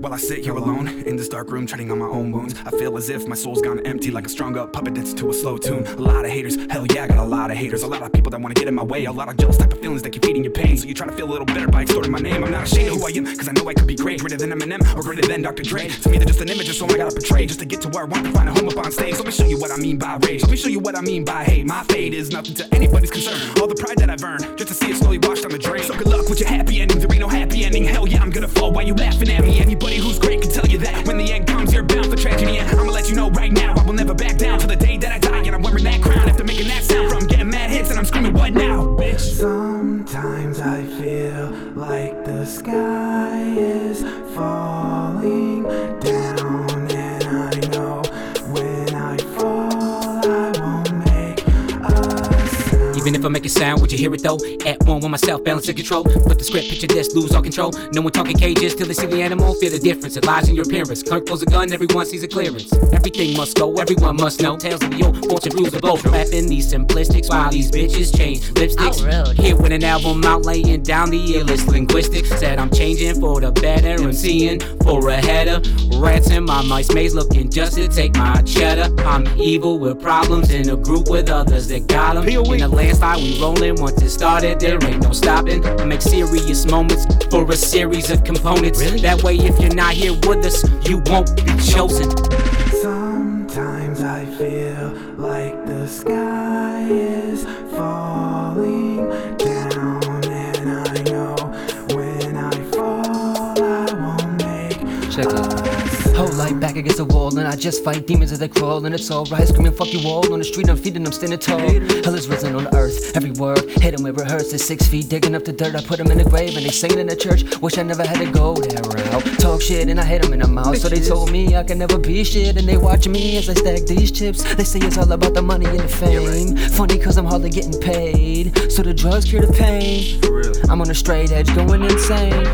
While I sit here alone in this dark room, treading on my own wounds, I feel as if my soul's gone empty, like a strung up puppet dancing to a slow tune. A lot of haters, hell yeah, I got a lot of haters. A lot of people that wanna get in my way, a lot of jealous type of feelings that keep feeding your pain. So you try to feel a little better by extorting my name. I'm not ashamed of who I am, cause I know I could be great, greater than Eminem or greater than Dr. Dre. To me, they're just an image of someone I gotta portray just to get to where I want to find a home up on stage. Let me show you what I mean by rage. Let me show you what I mean by hate. My fate is nothing to anybody's concern. All the pride that I've earned, just to see it slowly washed down the drain. So good luck with your happy ending. Gonna while you laughing at me. Anybody who's great can tell you that when the end comes, you're bound for tragedy. And I'ma let you know right now, I will never back down till the day that I die. And I'm wearing that crown after making that Even if I make a sound, would you hear it though? At one with myself, balance and control. Put the script, picture this, lose all control. No one talking cages till they see the animal. Feel the difference, it lies in your appearance. Clerk pulls a gun, everyone sees a clearance. Everything must go, everyone must know. Tales of the old, fortune rules the blow. Rapping these simplistics while these bitches change lipsticks. Oh, Outrage. Here with an album out, laying down the illest linguistics. Said I'm changing for the better, I'm seeing for a header. Rats in my mice maze looking just to take my cheddar. I'm evil with problems in a group with others that got them. In a landslide, we rolling. Once it started, there ain't no stopping. I make serious moments for a series of components. That way, if you're not here with us, you won't be chosen. Sometimes I feel like the sky is falling Whole life back against the wall, and I just fight demons as they crawl, and it's alright. Screaming, fuck you all on the street, I'm feeding them standing tall. Hell is risen on earth, every word, hit them with rehearsed. Six feet digging up the dirt, I put them in the grave, and they singing in the church. Wish I never had to go that route. Talk shit, and I hit them in the mouth. So they told me I can never be shit, and they watching me as I stack these chips. They say it's all about the money and the fame. Funny, cause I'm hardly getting paid. So the drugs cure the pain. I'm on a straight edge, going insane.